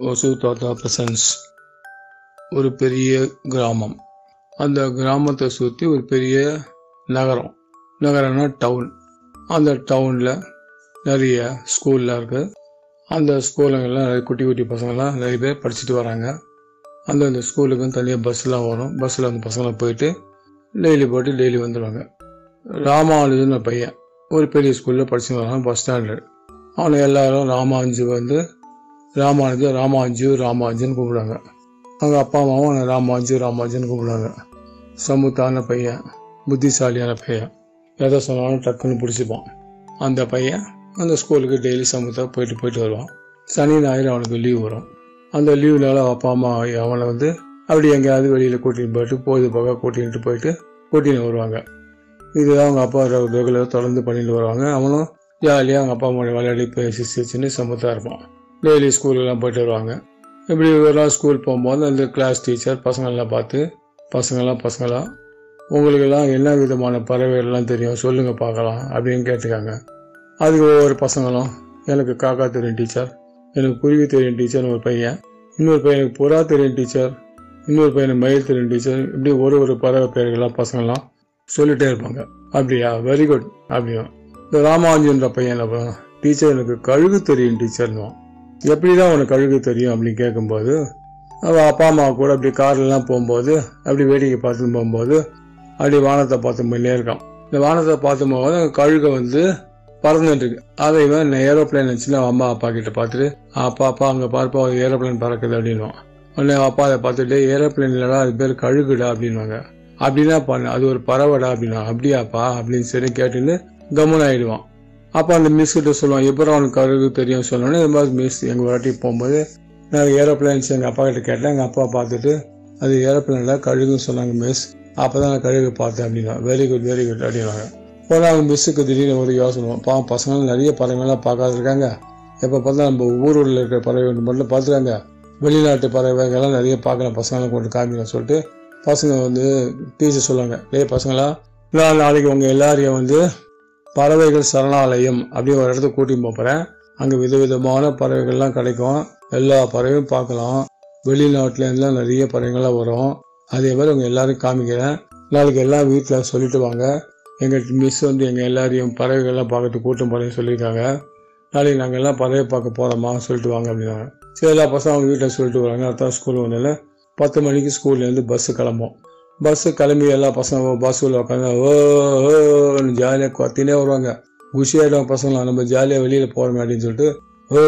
ஒசூதாத்தா presence. ஒரு பெரிய கிராமம். அந்த கிராமத்தை சுற்றி ஒரு பெரிய நகரம். நகரம்னா டவுன் அந்த டவுனில் நிறைய ஸ்கூல்லாம் இருக்குது அந்த ஸ்கூலுங்கெல்லாம் நிறைய குட்டி குட்டி பசங்கள்லாம் நிறைய பேர் படிச்சுட்டு வராங்க. அந்தந்த ஸ்கூலுக்கும் தனியாக பஸ்லாம் வரும். பஸ்ஸில் அந்த பசங்களாம் போயிட்டு டெய்லி போயிட்டு டெய்லி வந்துடுவாங்க ராமானுஜன் பையன். ஒரு பெரிய ஸ்கூலில் படிச்சுட்டு வரான் பஸ் ஸ்டாண்டர்ட் அவனை எல்லாரும் ராமானுஜு வந்து ராமானுஜு ராமாஞ்சு ராமாஜுன்னு கூப்பிடுவாங்க. அவங்க அப்பா அம்மாவும் அவனை ராமாஞ்சு ராமாஜுன்னு கூப்பிடுவாங்க. சமுத்தான பையன் புத்திசாலியான பையன். எதை சொன்னாலும் டக்குன்னு பிடிச்சிப்பான். அந்த பையன் அந்த ஸ்கூலுக்கு டெய்லி சமுத்தா போயிட்டு போயிட்டு வருவான். சனி ஞாயிறு அவனுக்கு லீவ் வரும். அந்த லீவுனால அப்பா அம்மா அவனை வந்து அப்படி எங்கேயாவது வெளியில் கூட்டின்னு போயிட்டு போக கூட்டிகிட்டு போயிட்டு கூட்டின்னு வருவாங்க. இதுதான் அவங்க அப்பா ரெகுலராக தொடர்ந்து பண்ணிட்டு வருவாங்க. அவனும் ஜாலியாக அவங்க அப்பா அம்மாவோட விளையாடி பேசி சிரிச்சுன்னு சமத்தாக இருப்பான். டெய்லி ஸ்கூலுக்கெல்லாம் போயிட்டு வருவாங்க இப்படி ஒரு நாள் ஸ்கூல் போகும்போது அந்த கிளாஸ் டீச்சர் பசங்கள்லாம் பார்த்து பசங்களாம் பசங்களாம் உங்களுக்கெல்லாம் என்ன விதமான பறவைகள்லாம் தெரியும்? சொல்லுங்கள் பார்க்கலாம் அப்படின்னு கேட்டுக்காங்க. அதுக்கு ஒவ்வொரு பசங்களும் எனக்கு காக்கா தெரியும் டீச்சர் எனக்கு குருவி தெரியும் டீச்சர்னு ஒரு பையன். இன்னொரு பையனுக்கு புறா தெரியும் டீச்சர் இன்னொரு பையனுக்கு மயில் தெரியும் டீச்சர் இப்படி ஒரு ஒரு பறவை பேர்களாக பசங்கள்லாம் சொல்லிகிட்டே இருப்பாங்க. அப்படியா? வெரி குட் அப்படியும் இந்த ராமானுஜன்ற பையன் என்ன பண்ணுவான்? டீச்சர் எனக்கு கழுகு தெரியும் டீச்சர்னுவான் எப்படி தான் உனக்கு கழுகு தெரியும் அப்படின்னு கேட்கும்போது அவள் அப்பா அம்மா கூட அப்படி கார்லலாம் போகும்போது அப்படி வேடிக்கை பார்த்துட்டு போகும்போது அப்படி வானத்தை பார்த்து முன்னே இருக்கான். இந்த வானத்தை பார்த்து போகும்போது அங்கே கழுகை வந்து பறந்துட்டு இருக்கு. அதை இவன் ஏரோப்ளைன் வச்சுன்னு அவன் அம்மா அப்பா கிட்ட பார்த்துட்டு அப்பா அப்பா அங்கே பார்ப்பா ஏரோப்ளைன் பறக்குது அப்படின்வான் உடனே அப்பா அதை பார்த்துட்டு ஏரோப்ளைன் இல்லடா அது பேர் கழுகுடா அப்படின்வாங்க அப்படின்னா பண்ண அது ஒரு பறவைடா அப்படின்னா அப்படியாப்பா அப்படின்னு சரி கேட்டுன்னு கம்முன்னு ஆயிடுவான். அப்போ அந்த மிஸ் கிட்ட சொல்லுவான் எப்பறம் அவனுக்கு கழுகு தெரியும்? சொல்லணும்னா இந்த மாதிரி மிஸ் எங்கள் வாட்டி போகும்போது நான் ஏரோப்ளைன்ஸ் எங்கள் அப்பா கிட்ட கேட்டேன். எங்கள் அப்பா பார்த்துட்டு அது ஏரோப்ளைனில் கழுகுன்னு சொன்னாங்க மிஸ் அப்போ தான் நான் கழுகு பார்த்தேன் அப்படின்னா வெரி குட் வெரி குட் அப்படின்னாங்க போனால் அவங்க மிஸ்ஸுக்கு திடீர்னு ஒரு யோசனை. பாவம் பசங்களும் நிறைய பறவைகள்லாம் பார்க்காது இருக்காங்க எப்போ பார்த்தா நம்ம ஊரில் இருக்கிற பறவைகள் மட்டும் பார்த்துருக்காங்க. வெளிநாட்டு பறவைகள்லாம் நிறைய பார்க்கலாம் பசங்களாம் கொண்டு காமிக்க சொல்லிட்டு பசங்க வந்து டீச்சர் சொல்லுவாங்க டே பசங்களா நான் நாளைக்கு உங்கள் எல்லாரையும் வந்து பறவைகள் சரணாலயம் அப்படி ஒரு இடத்துக்கு கூட்டின்னு போகிறேன் அங்கே விதவிதமான பறவைகள்லாம் கிடைக்கும். எல்லா பறவையும் பார்க்கலாம். வெளிநாட்டிலேருந்துலாம் நிறைய பறவைகள்லாம் வரும். அதே மாதிரி உங்கள் எல்லாரும் காமிக்கிறேன். நாளைக்கு எல்லாம் வீட்டில் சொல்லிட்டு வாங்க. எங்கள் மிஸ் வந்து எங்கள் எல்லாரையும் பறவைகள்லாம் பார்க்கறதுக்கு கூட்டம் போகிறேன்னு சொல்லியிருக்காங்க. நாளைக்கு நாங்கள் எல்லாம் பறவை பார்க்க போகிறோமா சொல்லிட்டு வாங்க அப்படின்னாங்க. சரி எல்லா பசங்க அவங்க வீட்டில் சொல்லிட்டு வராங்க அதான் ஸ்கூல் வந்தால பத்து மணிக்கு ஸ்கூல்லேருந்து பஸ்ஸு கிளம்பும் பஸ்ஸு கிளம்பி எல்லா பசங்க பஸ்ஸில் உட்காந்து ஓன்னு ஜாலியாக கத்தினே வருவாங்க. குஷியாயிடும் பசங்களாம் நம்ம ஜாலியாக வெளியில் போகிறோம் அப்படின்னு சொல்லிட்டு ஓ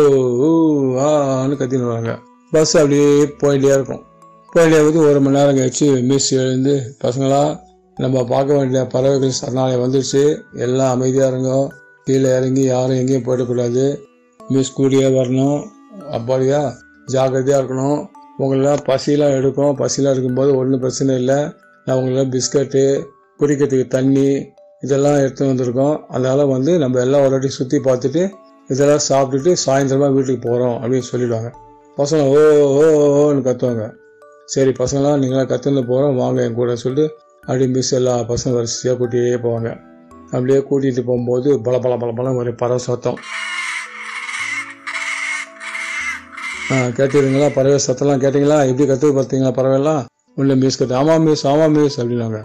ஆன்னு கத்தின்னு வருவாங்க. பஸ் அப்படியே போயிட்டே இருக்கும். போயிட்டே வந்து ஒரு மணி நேரம் கழிச்சு மிஸ் எழுந்து பசங்களா நம்ம பார்க்க வேண்டிய பறவைகள் சரணாலயம் வந்துடுச்சு எல்லாம் அமைதியாக இருங்க. கீழே இறங்கி யாரும் எங்கேயும் போயிடக்கூடாது. மிஸ் கூடியே வரணும். அப்படியா ஜாக்கிரதையாக இருக்கணும். உங்களெல்லாம் பசியெலாம் எடுக்கும். பசியெலாம் இருக்கும்போது ஒன்றும் பிரச்சனை இல்லை. அவங்களுக்குலாம் பிஸ்கட்டு குடிக்கிறதுக்கு தண்ணி இதெல்லாம் எடுத்து வந்திருக்கோம். அதனால் வந்து நம்ம எல்லாம் ஒரு வாட்டி சுற்றி பார்த்துட்டு இதெல்லாம் சாப்பிட்டுட்டு சாயந்தரமாக வீட்டுக்கு போகிறோம் அப்படின்னு சொல்லிடுவாங்க. பசங்க ஓ ஓன்னு கத்துவாங்க. சரி பசங்களாம் நீங்களாம் கற்றுன்னு போகிறோம் வாங்க என் கூட சொல்லிட்டு அப்படி மிஸ் எல்லா பசங்க வரிசையாக கூட்டிகிட்டே போவாங்க. அப்படியே கூட்டிகிட்டு போகும்போது பல பல பல பலம் ஒரு பறவை சத்தம். ஆ பறவை சத்தம்லாம் கேட்டிங்களா? எப்படி கற்றுக்கு பார்த்தீங்களா பறவைலாம் உள்ள மிஸ் கத்து ஆமாம் மிஸ் ஆமாம் மிஸ் அப்படின்னாங்க.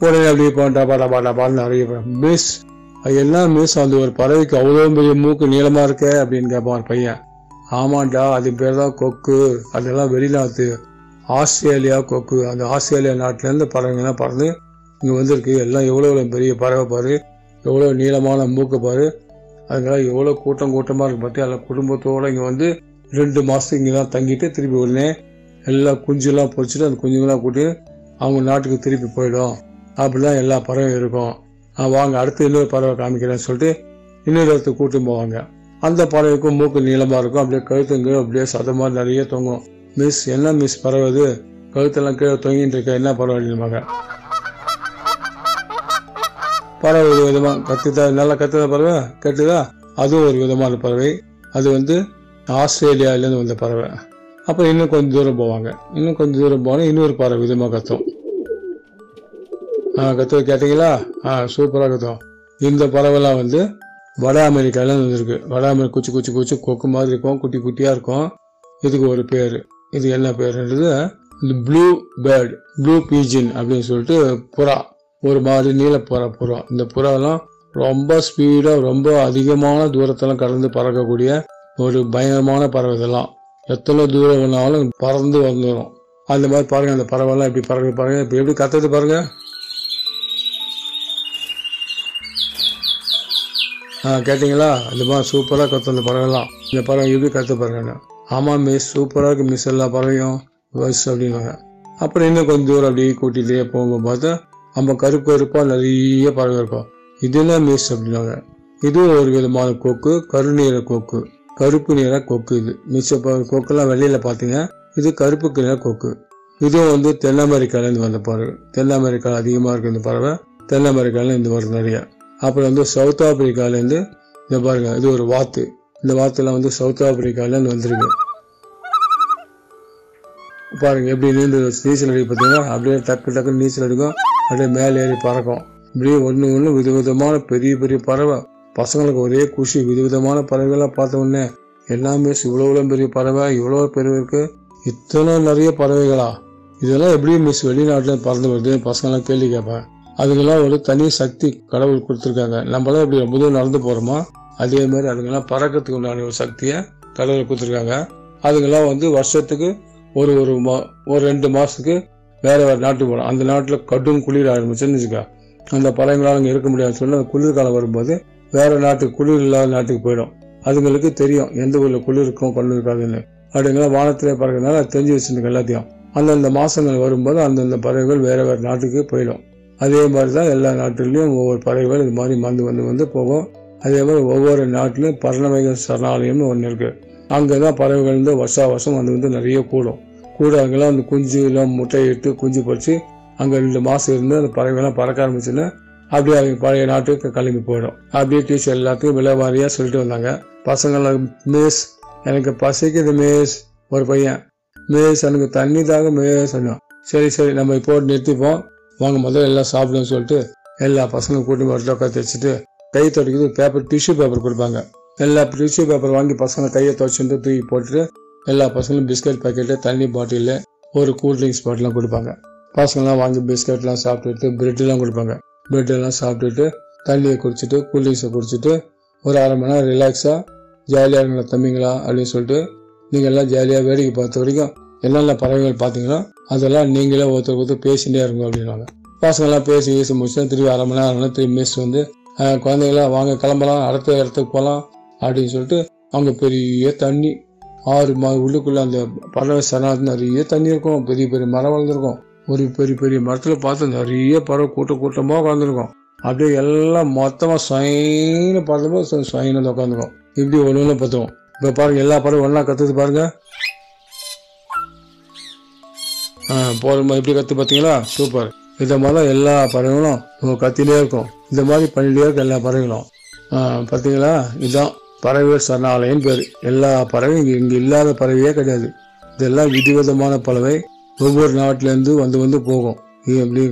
உடனே அப்படியே பாண்டா பாடா பாடா பாட்டு நிறைய மிஸ் எல்லாம் மிஸ் அந்த ஒரு பறவைக்கு அவ்வளோ பெரிய மூக்கு நீளமாக இருக்க? அப்படின்னு கேட்பான் ஒரு பையன். ஆமாண்டா அது பேர் தான் கொக்கு. அதெல்லாம் வெளிநாட்டு ஆஸ்திரேலியா கொக்கு. அந்த ஆஸ்திரேலியா நாட்டிலேருந்து பறவைங்கள்லாம் பறந்து இங்கே வந்திருக்கு. எல்லாம் எவ்வளோ எவ்வளோ பெரிய பறவை பாரு. எவ்வளோ நீளமான மூக்கு பாரு. அதனால எவ்வளோ கூட்டம் கூட்டமாக இருக்கு பார்த்து எல்லாம் குடும்பத்தோடு இங்கே வந்து ரெண்டு மாதத்துக்கு இங்கே தான் தங்கிட்டு திருப்பி உடனே எல்லா குஞ்செல்லாம் பொறிச்சிட்டு அந்த குஞ்சுங்களாம் கூட்டி அவங்க நாட்டுக்கு திருப்பி போயிடும். அப்படிலாம் எல்லா பறவையும் இருக்கும். வாங்க அடுத்து இன்னொரு பறவை காமிக்கிறேன்னு சொல்லிட்டு இன்னொரு இடத்துக்கு கூட்டி போவாங்க. அந்த பறவைக்கும் மூக்கு நீளமாக இருக்கும். அப்படியே கழுத்துங்க அப்படியே சதமாக நிறைய தொங்கும். மிஸ் என்ன மிஸ் பறவை இது கழுத்தெல்லாம் கீழே தொங்கிட்டு இருக்க என்ன பறவை அப்படின்பாங்க பறவை ஒரு விதமாக கத்துதா? நல்லா கத்துத பறவை? கட்டுதா? அதுவும் ஒரு விதமான பறவை. அது வந்து ஆஸ்திரேலியாவிலேருந்து வந்த பறவை. அப்புறம் இன்னும் கொஞ்சம் தூரம் போவாங்க. இன்னும் கொஞ்சம் தூரம் போனால் இன்னொரு பறவை விதமாக கத்தும். ஆ கத்துவ கேட்டீங்களா? ஆ சூப்பராக கத்தும் இந்த பறவைலாம் வந்து வட அமெரிக்கால வந்துருக்கு. வட அமெரிக்கா குச்சி குச்சி குச்சி கொக்கு மாதிரி இருக்கும். குட்டி குட்டியாக இருக்கும். இதுக்கு ஒரு பேர். இது என்ன பேருன்றது? இந்த ப்ளூ பேர்டு ப்ளூ பீஜின் அப்படின்னு சொல்லிட்டு புறா. ஒரு மாதிரி நீல புறா புறா. இந்த புறாலாம் ரொம்ப ஸ்பீடாக ரொம்ப அதிகமான தூரத்தெல்லாம் கடந்து பறக்கக்கூடிய ஒரு பயங்கரமான பறவை இதெல்லாம். எத்தனை தூரம் வேணாலும் பறந்து வந்துடும் அந்த மாதிரி பாருங்கள் அந்த பறவைலாம் எப்படி பறக்க பாருங்கள் இப்போ எப்படி கத்துறது பாருங்கள் ஆ கேட்டிங்களா? அந்த மாதிரி சூப்பராக கற்று அந்த பறவைலாம். இந்த பறவை எப்படி கற்று பாருங்க ஆமாம் மிஸ் சூப்பராக இருக்குது மிஸ் எல்லா பறவையும். பஸ் அப்படின்னாங்க. அப்புறம் இன்னும் கொஞ்சம் தூரம் அப்படியே கூட்டிகிட்டே போகும்போது பார்த்தா நம்ம கருப்பு கருப்பாக நிறைய பறவை இருக்கும். இதெல்லாம் மிஸ் அப்படின்னாங்க. இதுவும் ஒரு விதமான கொக்கு கருநீர கொக்கு. கருப்பு நிற கொக்கு இது. மிச்ச ப- கொக்கெல்லாம் வெளியில பார்த்தீங்க இது கருப்பு நிற கொக்கு. இதுவும் வந்து தென் அமெரிக்காலேருந்து வந்த பறவை. தென் அமெரிக்காவில் அதிகமாக இருக்கு இந்த பறவை. தென் அமெரிக்காலேருந்து வரும் வருது நிறைய. அப்புறம் வந்து சவுத் ஆப்பிரிக்காலேருந்து இந்த பாருங்க இது ஒரு வாத்து. இந்த வாத்துலாம் வந்து சவுத் ஆப்பிரிக்காலேருந்து வந்திருக்கு. பாருங்க எப்படி நீந்து நீச்சல் அடி பார்த்தீங்கன்னா அப்படியே டக்கு டக்குன்னு நீச்சல் அடிக்கும். அப்படியே மேலே ஏறி பறக்கும். இப்படியே ஒன்று ஒன்று விதவிதமான பெரிய பெரிய பறவை. பசங்களுக்கு ஒரே குஷி விதவிதமான பறவைகள்லாம் பார்த்த உடனே எல்லாமே இவ்வளோ பெரிய பறவை இவ்வளோ பெரியவருக்கு இத்தனை நிறைய பறவைகளா? இதெல்லாம் எப்படி மிஸ் வெளிநாட்டில் பறந்து வருது? பசங்களாம் கேள்வி கேட்பேன் அதுக்கெல்லாம் ஒரு தனி சக்தி கடவுள் கொடுத்துருக்காங்க. நம்மளாம் இப்படி ரொம்ப தூரம் நடந்து போகிறோமா அதே மாதிரி அதுங்கெல்லாம் பறக்கிறதுக்கு உண்டான ஒரு சக்தியை கடவுள் கொடுத்துருக்காங்க. அதுங்கெல்லாம் வந்து வருஷத்துக்கு ஒரு ஒரு மா ஒரு ரெண்டு மாதத்துக்கு வேறு வேறு நாட்டுக்கு போகலாம். அந்த நாட்டில் கடும் குளிர் ஆரம்பிச்சுன்னு வச்சுக்கா. அந்த பறவைங்களால் அங்கே இருக்க முடியாதுன்னு சொல்லி அந்த குளிர்காலம் வரும்போது வேற நாட்டுக்கு குளிர் இல்லாத நாட்டுக்கு போயிடும். அதுங்களுக்கு தெரியும் எந்த ஊரில் குளிர் இருக்கும் குளிர் இருக்காதுன்னு அப்படிங்கலாம் வானத்திலே பறக்கிறதுனால அது தெரிஞ்சு வச்சுருக்கு எல்லாத்தையும். அந்தந்த மாசங்கள் வரும்போது அந்தந்த பறவைகள் வேற வேற நாட்டுக்கு போயிடும். அதே மாதிரி தான் எல்லா நாட்டுலேயும் ஒவ்வொரு பறவைகள் இது மாதிரி வந்து வந்து வந்து போகும். அதே மாதிரி ஒவ்வொரு நாட்டிலும் பறவைகள் சரணாலயம்னு ஒன்று இருக்கு. அங்கே தான் பறவைகள் வந்து வருஷா வருஷம் வந்து வந்து நிறைய கூடும். கூட அங்கெல்லாம் அந்த குஞ்சு எல்லாம் முட்டையிட்டு குஞ்சு பொறிச்சு அங்கே ரெண்டு மாதம் இருந்து அந்த பறவைகள்லாம் பறக்க ஆரம்பிச்சுன்னா அப்படியே அவங்க பழைய நாட்டுக்கு கிளம்பி போயிடும். அப்படியே டீச்சர் எல்லாத்துக்கும் விலை வாரியாக சொல்லிட்டு வந்தாங்க. பசங்களாம் மிஸ் எனக்கு பசிக்குது மிஸ் ஒரு பையன். மிஸ் எனக்கு தண்ணி தாங்க மிஸ் சொன்னோம் சரி சரி நம்ம இப்போ நிறுத்திப்போம். வாங்க முதல்ல எல்லாம் சாப்பிடுன்னு சொல்லிட்டு எல்லா பசங்களும் கூட்டி வரல உட்காந்து வச்சுட்டு கை துடைக்கிறது பேப்பர் டிஷ்யூ பேப்பர் கொடுப்பாங்க. எல்லா டிஷ்யூ பேப்பர் வாங்கி பசங்க கையை துவைச்சிட்டு தூக்கி போட்டுட்டு எல்லா பசங்களும் பிஸ்கட் பாக்கெட்டு தண்ணி பாட்டில் ஒரு கூல் ட்ரிங்க்ஸ் பாட்டிலாம் கொடுப்பாங்க. பசங்களாம் வாங்கி பிஸ்கட்லாம் சாப்பிட்டுட்டு பிரெட்லாம் கொடுப்பாங்க. பிரெட்டெல்லாம் சாப்பிட்டுட்டு தண்ணியை குடிச்சிட்டு கூல் ட்ரிங்க்ஸை குடிச்சிட்டு ஒரு அரை மணி நேரம் ரிலாக்ஸாக ஜாலியாக இருங்களா தம்பிங்களா அப்படின்னு சொல்லிட்டு நீங்கள் எல்லாம் ஜாலியாக வேடிக்கை பார்த்த வரைக்கும் என்னென்ன பறவைகள் பார்த்தீங்களோ அதெல்லாம் நீங்களே ஒருத்தர் ஒருத்தர் பேசிகிட்டே இருங்க அப்படின்னாங்க பசங்கள்லாம் பேசி பேசி முடிச்சு திரும்பி அரை மணி நேரம் திரும்பி மிஸ் வந்து குழந்தைங்களாம் வாங்க கிளம்பலாம் அடுத்த இடத்துக்கு போகலாம் அப்படின்னு சொல்லிட்டு அவங்க பெரிய தண்ணி ஆறு மா உள்ளுக்குள்ளே அந்த பறவை சரணாலயத்துல நிறைய தண்ணி இருக்கும் பெரிய பெரிய மரம் வளர்ந்துருக்கும். ஒரு பெரிய பெரிய மரத்தில் பார்த்து நிறைய பறவை கூட்ட கூட்டமாக உட்காந்துருக்கும் அப்படியே எல்லாம் மொத்தமாக சொயின்னு பார்த்தப்போ சொயின்னு வந்து உட்காந்துருக்கும் இப்படி ஒன்று ஒன்று பார்த்துவோம் இப்போ பாருங்கள் எல்லா பறவை ஒன்றா கற்றுது பாருங்கள் ஆ போதுமா எப்படி கற்று பார்த்தீங்களா சூப்பர். இந்த மாதிரி எல்லா பறவைகளும் கத்திலே இருக்கும். இந்த மாதிரி பண்ணிட்டே இருக்கும் எல்லா பறவைகளும். பார்த்தீங்களா இதுதான் பறவை சரணாலயம் பேர். எல்லா பறவையும் இங்கே இங்கே இல்லாத பறவையே கிடையாது. இதெல்லாம் விதவிதமான பறவை. ஒவ்வொரு நாட்டிலேருந்து வந்து வந்து போகும். இது எப்படி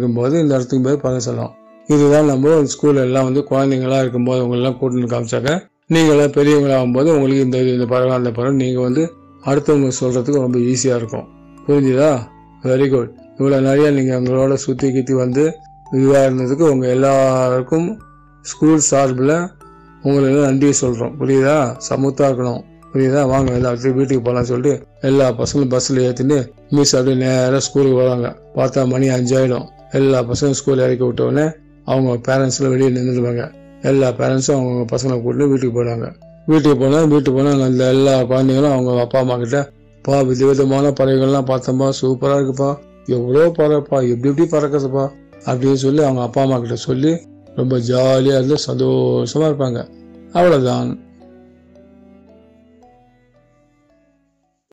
இந்த இடத்துக்கு போய் பதம் சொல்லலாம். இதுதான் நம்ம ஸ்கூல் எல்லாம் வந்து குழந்தைங்களா இருக்கும்போது உங்களெல்லாம் கூட்டின்னு காமிச்சாக்க நீங்களாம் பெரியவங்களாகும்போது உங்களுக்கு இந்த இந்த பறவை அந்த பறவை நீங்கள் வந்து அடுத்தவங்க சொல்கிறதுக்கு ரொம்ப ஈஸியாக இருக்கும். புரிஞ்சுதா? வெரி குட் இவ்வளோ நிறையா நீங்கள் உங்களோட சுற்றி கித்தி வந்து இதுவாக இருந்ததுக்கு உங்கள் எல்லாருக்கும் ஸ்கூல் சார்பில் உங்களுக்கு நன்றியை சொல்கிறோம் புரியுதா? சமூத்தாக இருக்கணும். புரியுதா? வாங்க எல்லாத்துக்கும் வீட்டுக்கு போகலாம்னு சொல்லிட்டு எல்லா பசங்களும் பஸ்ஸில் ஏற்றிட்டு மிஸ் அப்படியே நேராக ஸ்கூலுக்கு வராங்க பார்த்தா மணி அஞ்சாயிடும். எல்லா பசங்களும் ஸ்கூல் இறக்கி விட்ட உடனே அவங்க பேரண்ட்ஸ்லாம் வெளியே நின்றுடுவாங்க. எல்லா பேரண்ட்ஸும் அவங்க பசங்களை கூட்டிட்டு வீட்டுக்கு போயிடுவாங்க. வீட்டுக்கு போனால் வீட்டுக்கு போனால் அந்த எல்லா குழந்தைங்களும் அவங்க அப்பா அம்மா கிட்ட பா விதவிதமான பறவைகள்லாம் பார்த்தோம்பா சூப்பராக இருக்குப்பா. எவ்வளோ பறவைப்பா. எப்படி எப்படி பறக்குதுப்பா? அப்படின்னு சொல்லி அவங்க அப்பா அம்மா கிட்ட சொல்லி ரொம்ப ஜாலியாக இருந்து சந்தோஷமாக இருப்பாங்க. அவ்வளோதான்